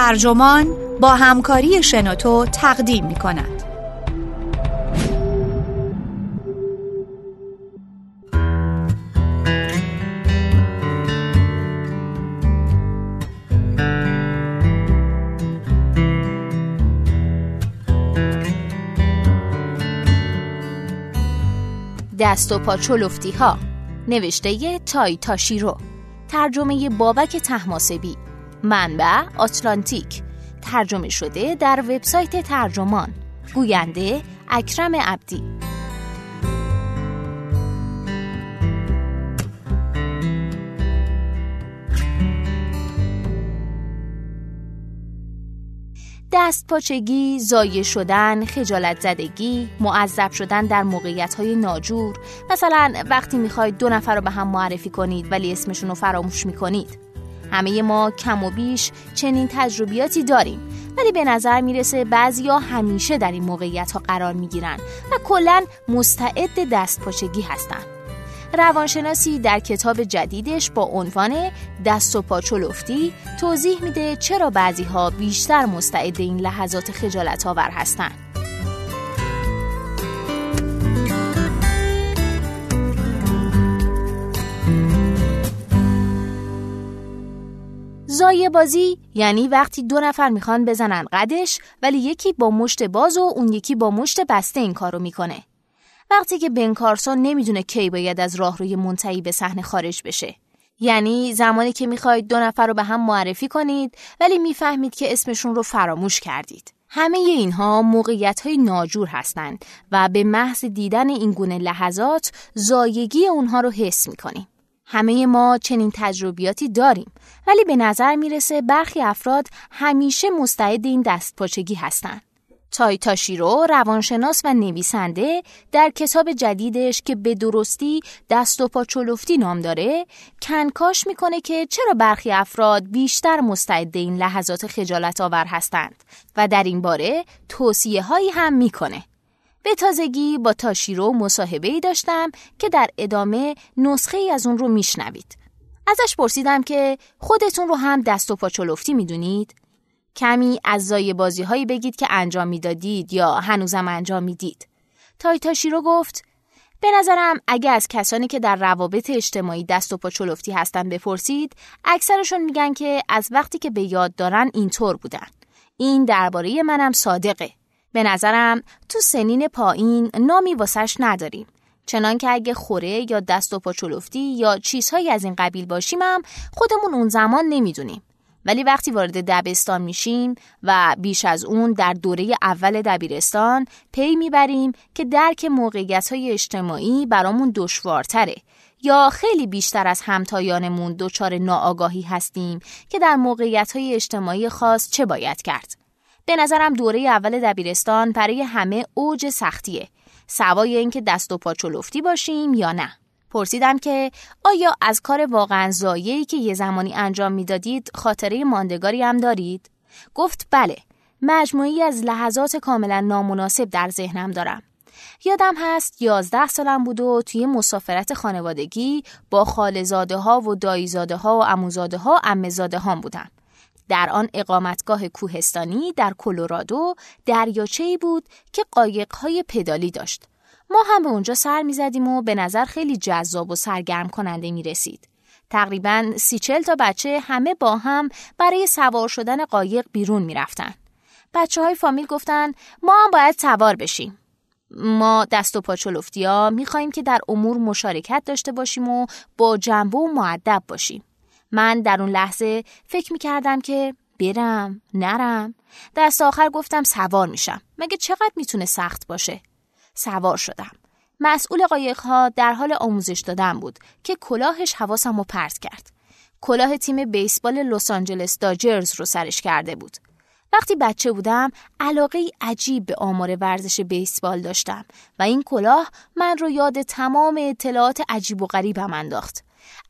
ترجمان با همکاری شنوتو تقدیم می کند. دست و پا چلفتی ها. نوشته تای تاشیرو ترجمه بابک تحماسبی. منبع آتلانتیک ترجمه شده در وبسایت ترجمان. گوینده اکرم عبدی. دست پاچگی، زایه شدن، خجالت زدگی، معذب شدن در موقعیت های ناجور. مثلا وقتی می‌خواید دو نفر رو به هم معرفی کنید ولی اسمشون رو فراموش می‌کنید. همه ما کم و بیش چنین تجربیاتی داریم ولی به نظر می‌رسه بعضیا همیشه در این موقعیت ها قرار می‌گیرن و کلا مستعد دست پاچگی هستن روانشناسی در کتاب جدیدش با عنوان دست و پاچولفتی توضیح میده چرا بعضی ها بیشتر مستعد این لحظات خجالت آور هستند. زایه بازی یعنی وقتی دو نفر می‌خوان بزنن قدش ولی یکی با مشت باز و اون یکی با مشت بسته این کارو می‌کنه. وقتی که بن کارسون نمی‌دونه کی باید از راهروی منتهی به صحنه خارج بشه یعنی زمانی که می‌خواید دو نفر رو به هم معرفی کنید ولی می‌فهمید که اسمشون رو فراموش کردید همه اینها موقعیت های ناجور هستند و به محض دیدن این گونه لحظات زایگی اونها رو حس می‌کنیم. همه ما چنین تجربیاتی داریم ولی به نظر می‌رسه برخی افراد همیشه مستعد این دستپاچگی هستند. تایتاشیرو روانشناس و نویسنده در کتاب جدیدش که به درستی دست و پا چلفتی نام داره کنکاش می‌کنه که چرا برخی افراد بیشتر مستعد این لحظات خجالت آور هستند و در این باره توصیه هایی هم می‌کنه. به تازگی با تاشیرو مصاحبه ای داشتم که در ادامه نسخه ای از اون رو میشنوید. ازش پرسیدم که خودتون رو هم دست و پا چلفتی می‌دونید؟ کمی از زای بازی هایی بگید که انجام می‌دادید یا هنوزم انجام می‌دید. تایتاشیرو گفت به نظرم اگه از کسانی که در روابط اجتماعی دست و پا چلفتی هستن بپرسید اکثرشون میگن که از وقتی که به یاد دارن اینطور بودن این درباره منم صادقه به نظرم تو سنین پایین نامی واسش نداریم. چنان که اگه خوره یا دست و پا چلفتی یا چیزهایی از این قبیل باشیم هم خودمون اون زمان نمی‌دونیم. ولی وقتی وارد دبستان میشیم و بیش از اون در دوره اول دبیرستان پی می‌بریم که درک موقعیت های اجتماعی برامون دشوارتره. یا خیلی بیشتر از همتایانمون دچار ناآگاهی هستیم که در موقعیت های اجتماعی خاص چه باید کرد. به نظرم دوره اول دبیرستان برای همه اوج سختیه سوای اینکه دست و پا چلفتی باشیم یا نه. پرسیدم که آیا از کار واقعا زایه‌ای که یه زمانی انجام می‌دادید خاطره ماندگاری هم دارید؟ گفت بله. مجموعی از لحظات کاملا نامناسب در ذهنم دارم. یادم هست یازده سالم بود و توی مسافرت خانوادگی با خالزاده ها و دایزاده ها و اموزاده ها امزاده ها بودم. در آن اقامتگاه کوهستانی در کلرادو دریاچه بود که قایقهای پدالی داشت. ما هم به اونجا سر می زدیم و به نظر خیلی جذاب و سرگرم کننده می رسید. تقریبا سی تا بچه همه با هم برای سوار شدن قایق بیرون می رفتن. بچه های فامیل گفتن ما هم باید سوار بشیم. ما دست و پاچلفتی ها می خواهیم که در امور مشارکت داشته باشیم و با جنبه و معدب باشیم. من در اون لحظه فکر می کردم که برم نرم دست آخر گفتم سوار میشم مگه چقدر می‌تونه سخت باشه سوار شدم. مسئول ها در حال آموزش دادن بود که کلاهش حواسم رو پرت کرد. کلاه تیم بیسبال لس آنجلس داجرز رو سرش کرده بود. وقتی بچه بودم علاقه عجیب به آمار ورزش بیسبال داشتم و این کلاه من رو یاد تمام اطلاعات عجیب و غریبم انداخت.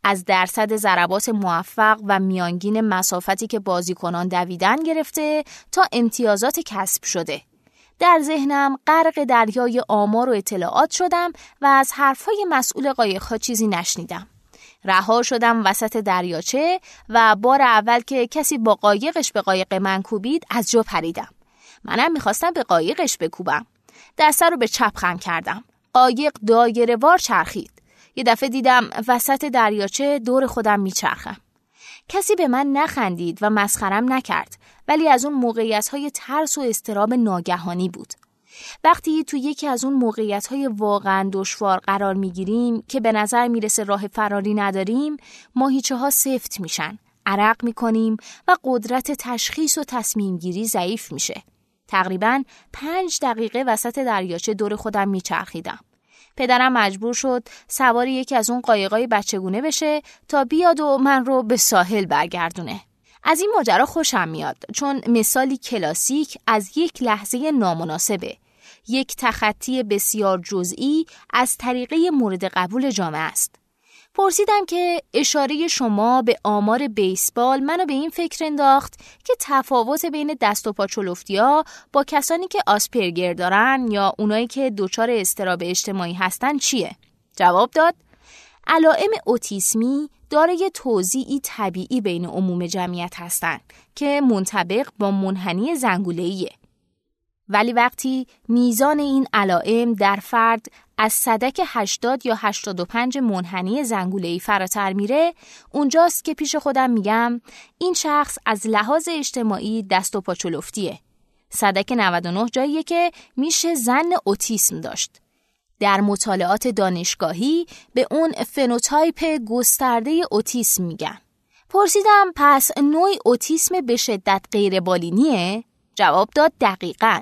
از درصد ضربات موفق و میانگین مسافتی که بازیکنان دویدن گرفته تا امتیازات کسب شده. در ذهنم غرق دریای آمار و اطلاعات شدم و از حرفهای مسئول قایقها چیزی نشنیدم. رها شدم وسط دریاچه و بار اول که کسی با قایقش به قایق من کوبید از جا پریدم. منم می‌خواستم به قایقش بکوبم. دسته رو به چپ خم کردم. قایق دایره وار چرخید. یه دفعه دیدم وسط دریاچه دور خودم میچرخم. کسی به من نخندید و مسخرم نکرد ولی از اون موقعیت های ترس و استراب ناگهانی بود. وقتی تو یکی از اون موقعیت های واقعا دشوار قرار می‌گیریم که به نظر می‌رسه راه فراری نداریم ماهیچه ها سفت میشن عرق می‌کنیم و قدرت تشخیص و تصمیم گیری ضعیف میشه تقریبا پنج دقیقه وسط دریاچه دور خودم میچرخیدم پدرم مجبور شد سوار یکی از اون قایقای بچگونه بشه تا بیاد و من رو به ساحل برگردونه از این ماجرا خوشم میاد چون مثالی کلاسیک از یک لحظه نامناسبه یک تخطی بسیار جزئی از طریقه مورد قبول جامعه است. پرسیدم که اشاره شما به آمار بیسبال منو به این فکر انداخت که تفاوت بین دست و ها با کسانی که آسپرگر دارن یا اونایی که دچار استراب اجتماعی هستن چیه؟ جواب داد علائم اوتیسمی دارای توضیعی طبیعی بین عموم جمعیت هستند که منطبق با منحنی زنگوله‌ایه. ولی وقتی میزان این علائم در فرد از صدک 80 یا 85 منحنی زنگوله‌ای فراتر میره اونجاست که پیش خودم میگم این شخص از لحاظ اجتماعی دست و پاچولفتیه. صدک 99 جاییه که میشه زن اوتیسم داشت. در مطالعات دانشگاهی به اون فنوتایپ گسترده اوتیسم میگن. پرسیدم پس نوع اوتیسم به شدت غیر بالینیه؟ جواب داد دقیقاً.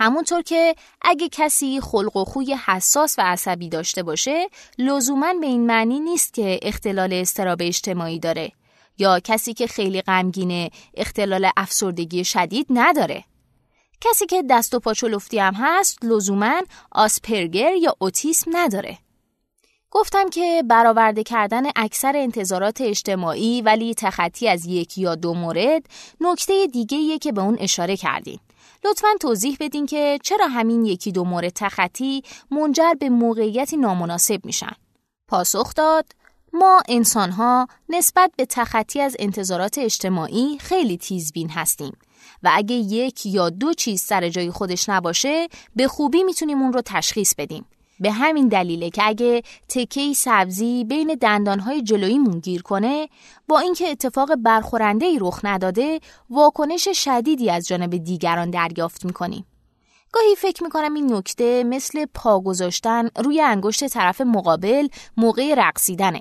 همونطور که اگه کسی خلق و خوی حساس و عصبی داشته باشه لزوما به این معنی نیست که اختلال استراب اجتماعی داره یا کسی که خیلی غمگینه اختلال افسردگی شدید نداره. کسی که دست و پاچولفتی هم هست لزوما آسپرگر یا اوتیسم نداره. گفتم که برآورده کردن اکثر انتظارات اجتماعی ولی تخطی از یک یا دو مورد نکته دیگه که به اون اشاره کردیم. لطفا توضیح بدین که چرا همین یکی دو مورد تخطی منجر به موقعیتی نامناسب میشن. پاسخ داد ما انسانها نسبت به تخطی از انتظارات اجتماعی خیلی تیزبین هستیم و اگه یک یا دو چیز سر جای خودش نباشه به خوبی می‌تونیم اون رو تشخیص بدیم. به همین دلیله که اگه تکه سبزی بین دندانهای جلوییمون گیر کنه با اینکه اتفاق برخورنده ای رخ نداده واکنش شدیدی از جانب دیگران دریافت می‌کنیم. گاهی فکر می‌کنم این نکته مثل پا گذاشتن روی انگشت طرف مقابل موقع رقصیدنه.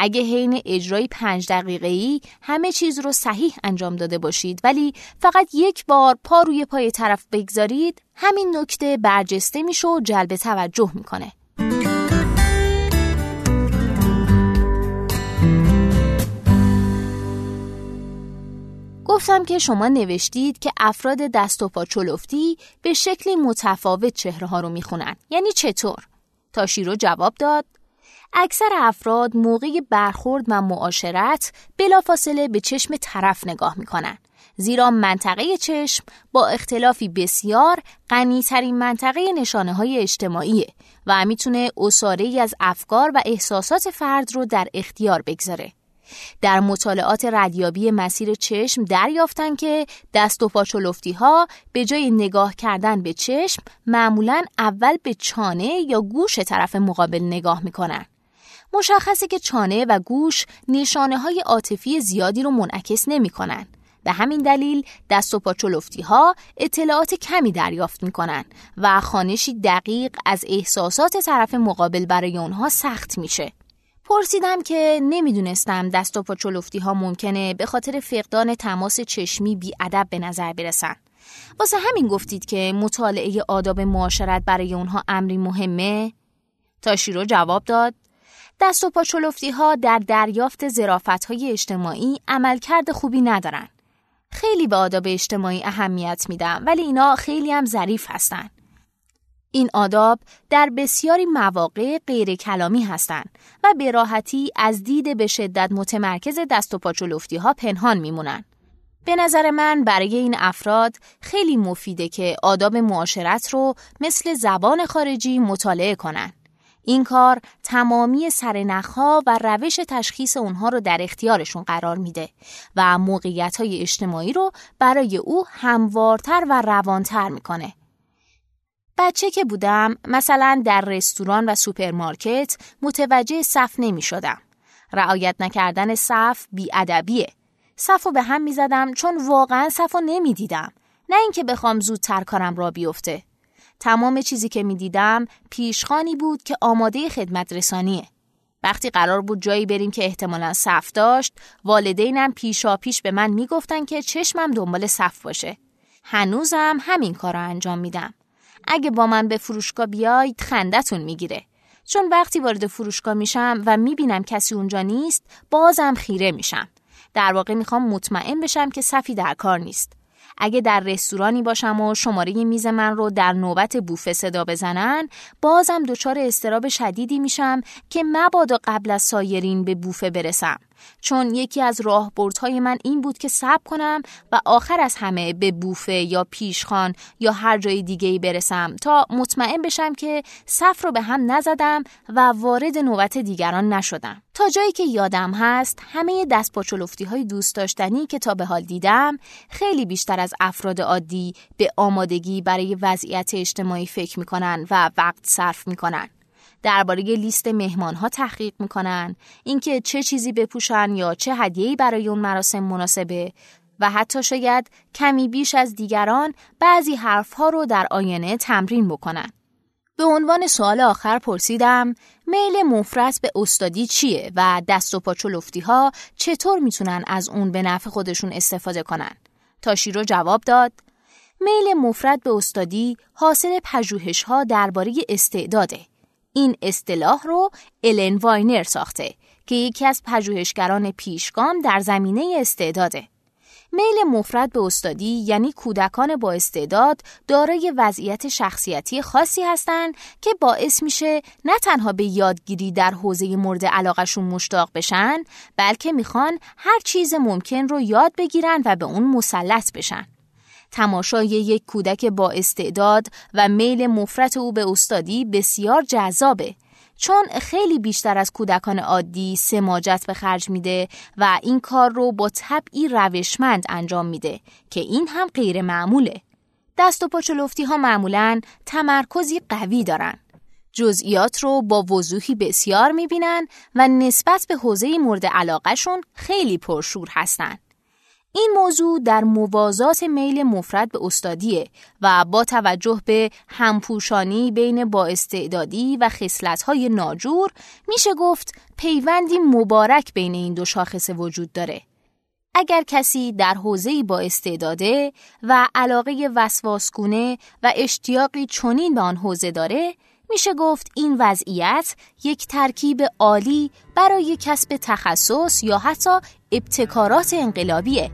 اگه حین اجرای پنج دقیقه ای همه چیز رو صحیح انجام داده باشید ولی فقط یک بار پا روی پای طرف بگذارید همین نکته برجسته میشه و جلب توجه می‌کنه. گفتم که شما نوشتید که افراد دست و پا چلفتی به شکلی متفاوت چهره ها رو می‌خونن. یعنی چطور؟ تاشیرو جواب داد اکثر افراد موقع برخورد و معاشرت بلافاصله به چشم طرف نگاه می‌کنن زیرا منطقه چشم با اختلافی بسیار غنیترین منطقه نشانه های اجتماعیه و می‌تونه اصاره از افکار و احساسات فرد رو در اختیار بگذاره. در مطالعات ردیابی مسیر چشم دریافتن که دست و پاچولفتی ها به جای نگاه کردن به چشم معمولا اول به چانه یا گوش طرف مقابل نگاه می‌کنن. مشخصه که چانه و گوش نشانه های عاطفی زیادی رو منعکس نمی کنن. به همین دلیل دست و پاچولفتی ها اطلاعات کمی دریافت می کنن و خانشی دقیق از احساسات طرف مقابل برای اونها سخت میشه. پرسیدم که نمی‌دونستم دست و پاچولفتی ها ممکنه به خاطر فقدان تماس چشمی بی ادب به نظر برسن. واسه همین گفتید که مطالعه آداب معاشرت برای اونها امری مهمه؟ تاشیرو جواب داد دست و ها در دریافت زرافت های اجتماعی عملکرد خوبی ندارن. خیلی به آداب اجتماعی اهمیت میدم ولی اینا خیلی هم ظریف هستن. این آداب در بسیاری مواقع غیر کلامی هستند و به راحتی از دید به شدت متمرکز دست و پاچولفتی ها پنهان میمونن. به نظر من برای این افراد خیلی مفیده که آداب معاشرت رو مثل زبان خارجی مطالعه کنن. این کار تمامی سرنخها و روش تشخیص اونها رو در اختیارشون قرار میده و موقعیت های اجتماعی رو برای او هموارتر و روانتر می‌کنه. بچه که بودم مثلا در رستوران و سوپرمارکت متوجه صف نمی شدم. رعایت نکردن صف بیادبیه. صف رو به هم می زدم چون واقعا صف رو نمی دیدم. نه اینکه بخوام زودتر کارم راه بیفته. تمام چیزی که می دیدم پیشخانی بود که آماده خدمت رسانیه. وقتی قرار بود جایی بریم که احتمالا صف داشت والدینم پیشا پیش به من می‌گفتن که چشمم دنبال صف باشه. هنوزم همین کار رو انجام میدم. اگه با من به فروشگاه بیاید خندتون می‌گیره. چون وقتی وارد فروشگاه میشم و می‌بینم کسی اونجا نیست بازم خیره میشم. در واقع می‌خوام مطمئن بشم که صفی در کار نیست. اگه در رستورانی باشم و شماره میز من رو در نوبت بوفه صدا بزنن بازم دچار استراب شدیدی میشم که مبادا قبل از سایرین به بوفه برسم. چون یکی از راهبردهای من این بود که صبر کنم و آخر از همه به بوفه یا پیشخان یا هر جای دیگه برسم تا مطمئن بشم که صف رو به هم نزدم و وارد نوبت دیگران نشدم. تا جایی که یادم هست همه دست پاچلفتی های دوست داشتنی که تا به حال دیدم خیلی بیشتر از افراد عادی به آمادگی برای وضعیت اجتماعی فکر می‌کنن و وقت صرف می‌کنن. درباره لیست مهمان ها تحقیق می‌کنن اینکه چه چیزی بپوشن یا چه هدیه‌ای برای اون مراسم مناسبه و حتی شاید کمی بیش از دیگران بعضی حرفها رو در آینه تمرین بکنن. به عنوان سوال آخر پرسیدم میل مفرد به استادی چیه و دست و پاچلفتی ها چطور می‌تونن از اون به نفع خودشون استفاده کنن؟ تاشیرو جواب داد میل مفرد به استادی حاصل پژوهش ها درباره استعداده این اصطلاح رو الن واینر ساخته که یکی از پژوهشگران پیشگام در زمینه استعداده. میل مفرد به استادی یعنی کودکان با استعداد دارای وضعیت شخصیتی خاصی هستند که باعث میشه نه تنها به یادگیری در حوزه مورد علاقشون مشتاق بشن بلکه می‌خوان هر چیز ممکن رو یاد بگیرن و به اون مسلط بشن. تماشای یک کودک با استعداد و میل مفرت او به استادی بسیار جذابه چون خیلی بیشتر از کودکان عادی سماجت به خرج میده و این کار رو با طبعی روشمند انجام میده که این هم غیر معموله. دست و پاچلفتی ها معمولا تمرکزی قوی دارن. جزئیات رو با وضوحی بسیار می‌بینن و نسبت به حوزه مورد علاقهشون خیلی پرشور هستن. این موضوع در موازات میل مفرد به استادیه و با توجه به همپوشانی بین با استعدادی و خصلت‌های ناجور میشه گفت پیوندی مبارک بین این دو شاخصه وجود داره. اگر کسی در حوزه‌ای با استعداده و علاقه وسواسگونه و اشتیاقی چنین به آن حوزه داره میشه گفت این وضعیت یک ترکیب عالی برای کسب تخصص یا حتی ابتکارات انقلابیه.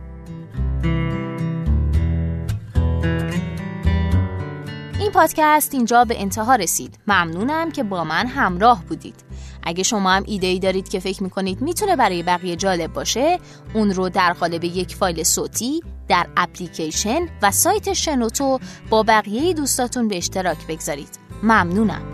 این پادکست اینجا به انتها رسید. ممنونم که با من همراه بودید. اگه شما هم ایده ای دارید که فکر می‌کنید می‌تونه برای بقیه جالب باشه اون رو در قالب یک فایل صوتی در اپلیکیشن و سایت شنوتو با بقیه دوستاتون به اشتراک بگذارید. ممنونم.